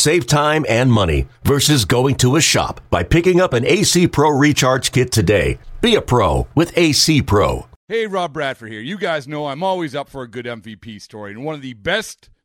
Save time and money versus going to a shop by picking up an AC Pro Recharge Kit today. Be a pro with AC Pro. Hey, Rob Bradford here. You guys know I'm always up for a good MVP story, and one of the best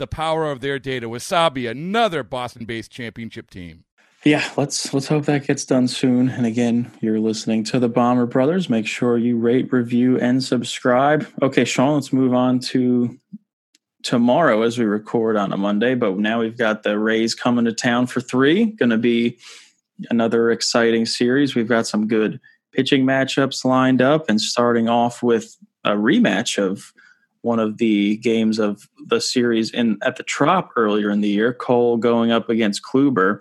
the power of their data. Wasabi, another Boston based championship team. Yeah, let's let's hope that gets done soon. And again, you're listening to the Bomber Brothers. Make sure you rate, review, and subscribe. Okay, Shaun, let's move on to tomorrow as we record on a Monday. But now we've got the Rays coming to town for three. Going to be another exciting series. We've got some good pitching matchups lined up, and starting off with a rematch of one of the games of the series in at the Trop earlier in the year. Cole going up against Kluber.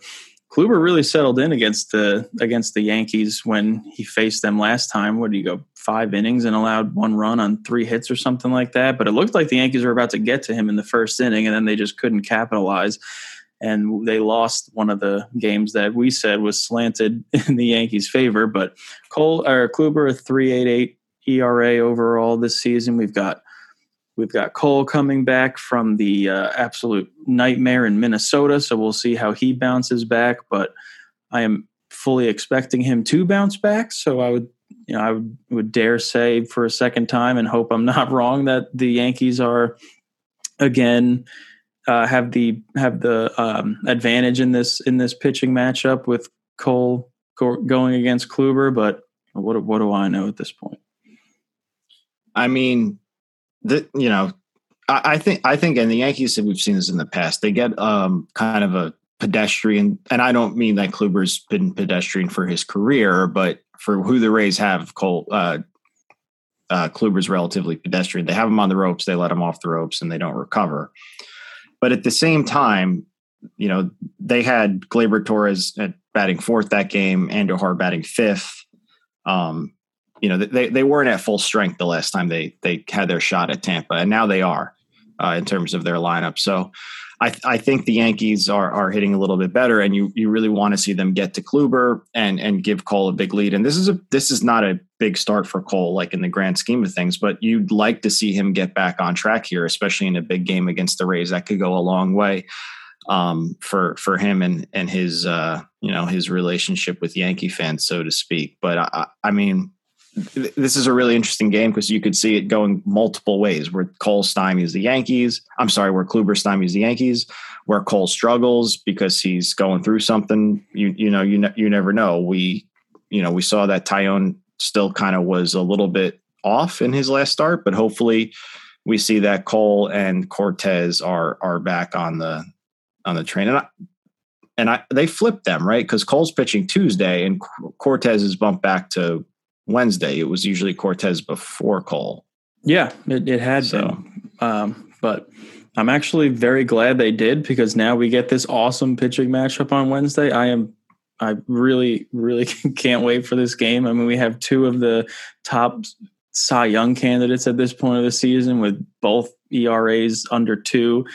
Kluber really settled in against the against the Yankees when he faced them last time. What did he go five innings and allowed one run on three hits or something like that? But it looked like the Yankees were about to get to him in the first inning, and then they just couldn't capitalize. And they lost one of the games that we said was slanted in the Yankees' favor. But Cole or Kluber, a three eight eight ERA overall this season. We've got We've got Cole coming back from the uh, absolute nightmare in Minnesota, so we'll see how he bounces back. But I am fully expecting him to bounce back. So I would, you know, I would, would dare say for a second time, and hope I'm not wrong, that the Yankees are again uh, have the have the um, advantage in this in this pitching matchup with Cole going against Kluber. But what what do I know at this point? I mean, the you know, I, I think I think and the Yankees we've seen this in the past. They get um kind of a pedestrian, and I don't mean that Kluber's been pedestrian for his career, but for who the Rays have, Cole uh, uh, Kluber's relatively pedestrian. They have him on the ropes, they let him off the ropes, and they don't recover. But at the same time, you know, they had Gleyber Torres at batting fourth that game, Andujar batting fifth. Um, you know they they weren't at full strength the last time they they had their shot at Tampa, and now they are uh, in terms of their lineup. So. I, I think the Yankees are are hitting a little bit better, and you you really want to see them get to Kluber and and give Cole a big lead. And this is a this is not a big start for Cole, like in the grand scheme of things, but you'd like to see him get back on track here, especially in a big game against the Rays. That could go a long way um, for for him and and his uh, you know his relationship with Yankee fans, so to speak. But I, I mean, this is a really interesting game because you could see it going multiple ways where Cole stymies the Yankees. I'm sorry, where Kluber stymies the Yankees, where Cole struggles because he's going through something. You you know you ne- you never know. We you know we saw that Taillon still kind of was a little bit off in his last start, but hopefully we see that Cole and Cortes are are back on the on the train. And I, and I, they flipped them right because Cole's pitching Tuesday and Cortes is bumped back to Wednesday. It was usually Cortes before Cole. Yeah, it, it had so. been. Um, but I'm actually very glad they did because now we get this awesome pitching matchup on Wednesday. I am I really, really can't wait for this game. I mean, we have two of the top Cy Young candidates at this point of the season with both ERAs under two.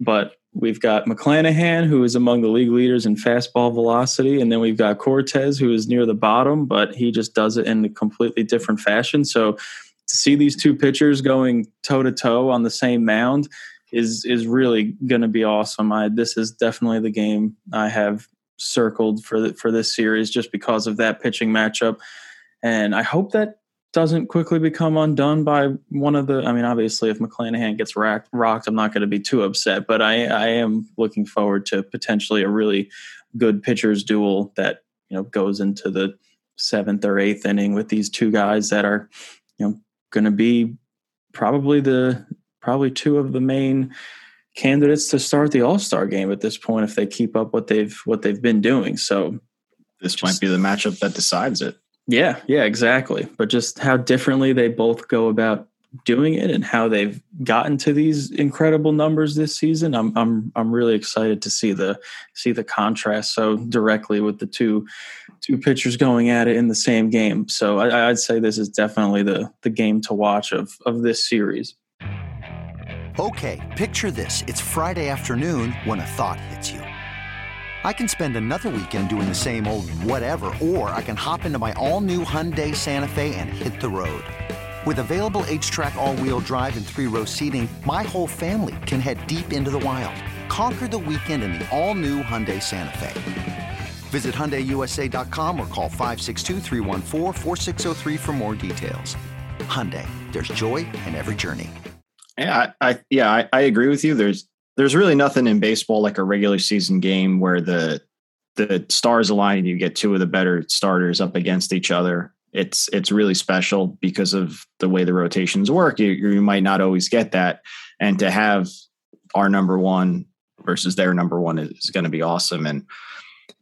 But We've got McClanahan, who is among the league leaders in fastball velocity. And then we've got Cortes, who is near the bottom, but he just does it in a completely different fashion. So to see these two pitchers going toe to toe on the same mound is is really going to be awesome. I this is definitely the game I have circled for the, for this series just because of that pitching matchup, and I hope that doesn't quickly become undone by one of the. I mean, obviously, if McClanahan gets racked, rocked, I'm not going to be too upset, but I I am looking forward to potentially a really good pitchers duel that you know goes into the seventh or eighth inning with these two guys that are you know going to be probably the probably two of the main candidates to start the All Star game at this point if they keep up what they've what they've been doing. So this just, might be the matchup that decides it. Yeah, yeah, exactly. But just how differently they both go about doing it and how they've gotten to these incredible numbers this season. I'm I'm I'm really excited to see the see the contrast so directly with the two two pitchers going at it in the same game. So I, I'd say this is definitely the the game to watch of of this series. Okay, picture this: it's Friday afternoon when a thought hits you. I can spend another weekend doing the same old whatever, or I can hop into my all new Hyundai Santa Fe and hit the road. With available HTRAC all-wheel drive and three-row seating, my whole family can head deep into the wild. Conquer the weekend in the all-new Hyundai Santa Fe. Visit HyundaiUSA.com or call 562 for more details. Hyundai, there's joy in every journey. Yeah, I, I yeah, I, I agree with you. There's there's really nothing in baseball like a regular season game where the the stars align and you get two of the better starters up against each other it's it's really special because of the way the rotations work. You, you might not always get that, and to have our number one versus their number one is going to be awesome. And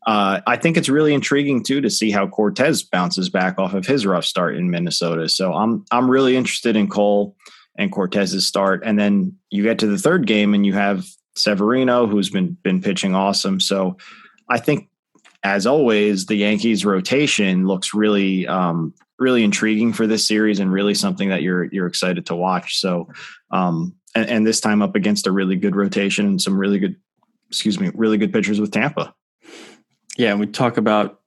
uh, I think it's really intriguing too to see how Cortes bounces back off of his rough start in Minnesota. So I'm I'm really interested in Cole and Cortes's start, and then you get to the third game and you have Severino, who's been been pitching awesome. So I think as always, the Yankees rotation looks really, um, really intriguing for this series and really something that you're you're excited to watch. So, um, and, and this time up against a really good rotation and some really good, excuse me, really good pitchers with Tampa. Yeah, and we talk about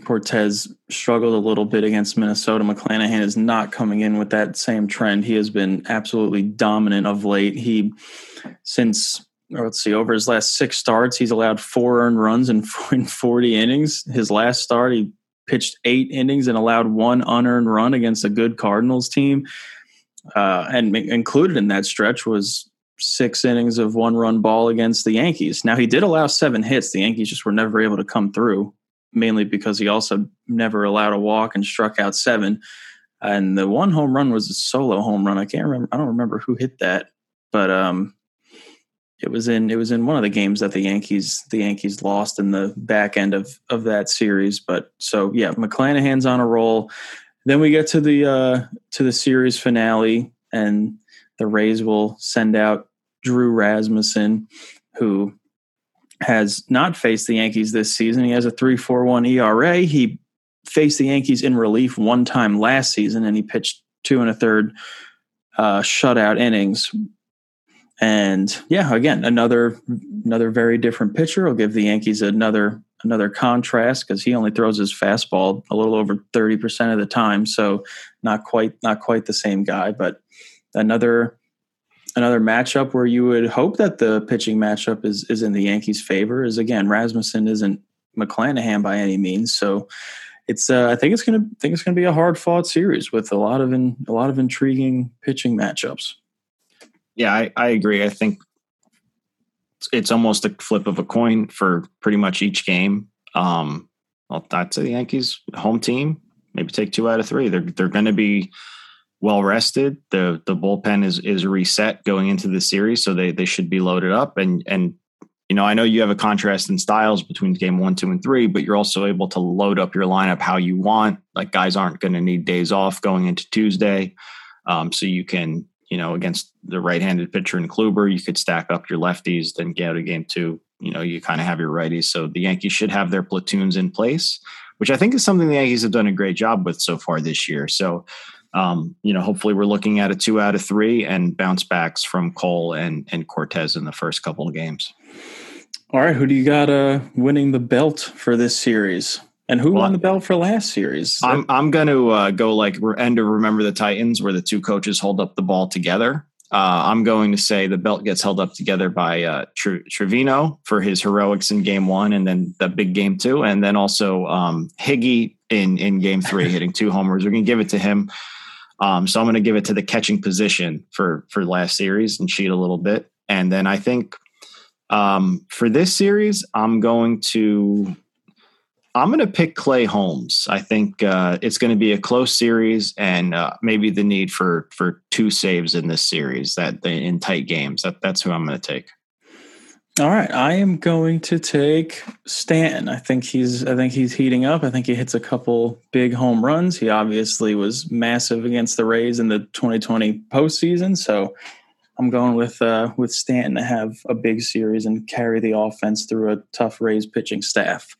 Cortes struggled a little bit against Minnesota. McClanahan is not coming in with that same trend. He has been absolutely dominant of late. He since let's see, over his last six starts, he's allowed four earned runs in, in 40 innings. His last start, he pitched eight innings and allowed one unearned run against a good Cardinals team. Uh, and included in that stretch was six innings of one run ball against the Yankees. Now, he did allow seven hits. The Yankees just were never able to come through, mainly because he also never allowed a walk and struck out seven. And the one home run was a solo home run. I can't remember. I don't remember who hit that, but um, it was in it was in one of the games that the Yankees the Yankees lost in the back end of of that series. But so yeah, McClanahan's on a roll. Then we get to the uh, to the series finale, and the Rays will send out Drew Rasmussen, who has not faced the Yankees this season. He has a three four one ERA. He faced the Yankees in relief one time last season, and he pitched two and a third uh, shutout innings. And yeah, again, another another very different pitcher. will give the Yankees another another contrast because he only throws his fastball a little over 30% of the time. So not quite not quite the same guy, but another another matchup where you would hope that the pitching matchup is is in the Yankees' favor is again Rasmussen isn't McClanahan by any means. So it's uh, I think it's gonna I think it's gonna be a hard fought series with a lot of in, a lot of intriguing pitching matchups. Yeah, I, I agree. I think it's almost a flip of a coin for pretty much each game. Um, say the Yankees home team maybe take two out of three. They're they're going to be well rested. the The bullpen is is reset going into the series, so they they should be loaded up. And and you know, I know you have a contrast in styles between game one, two, and three, but you're also able to load up your lineup how you want. Like guys aren't going to need days off going into Tuesday, um, so you can you know, against the right-handed pitcher in Kluber, you could stack up your lefties, then get out of game two. You know, you kind of have your righties. So the Yankees should have their platoons in place, which I think is something the Yankees have done a great job with so far this year. So, um, you know, hopefully we're looking at a two out of three and bounce backs from Cole and and Cortes in the first couple of games. All right, who do you got uh, winning the belt for this series? And who well, won the belt for last series? I'm I'm going to uh, go like end of Remember the Titans, where the two coaches hold up the ball together. Uh, I'm going to say the belt gets held up together by uh, Trevino for his heroics in game one, and then the big game two, and then also um, Higgy in in game three, hitting two homers. We're going to give it to him. Um, so I'm going to give it to the catching position for for last series and cheat a little bit, and then I think um, for this series, I'm going to I'm going to pick Clay Holmes. I think uh, it's going to be a close series, and uh, maybe the need for for two saves in this series that in tight games. That that's who I'm going to take. All right, I am going to take Stanton. I think he's I think he's heating up. I think he hits a couple big home runs. He obviously was massive against the Rays in the 2020 postseason, so I'm going with uh, with Stanton to have a big series and carry the offense through a tough Rays pitching staff.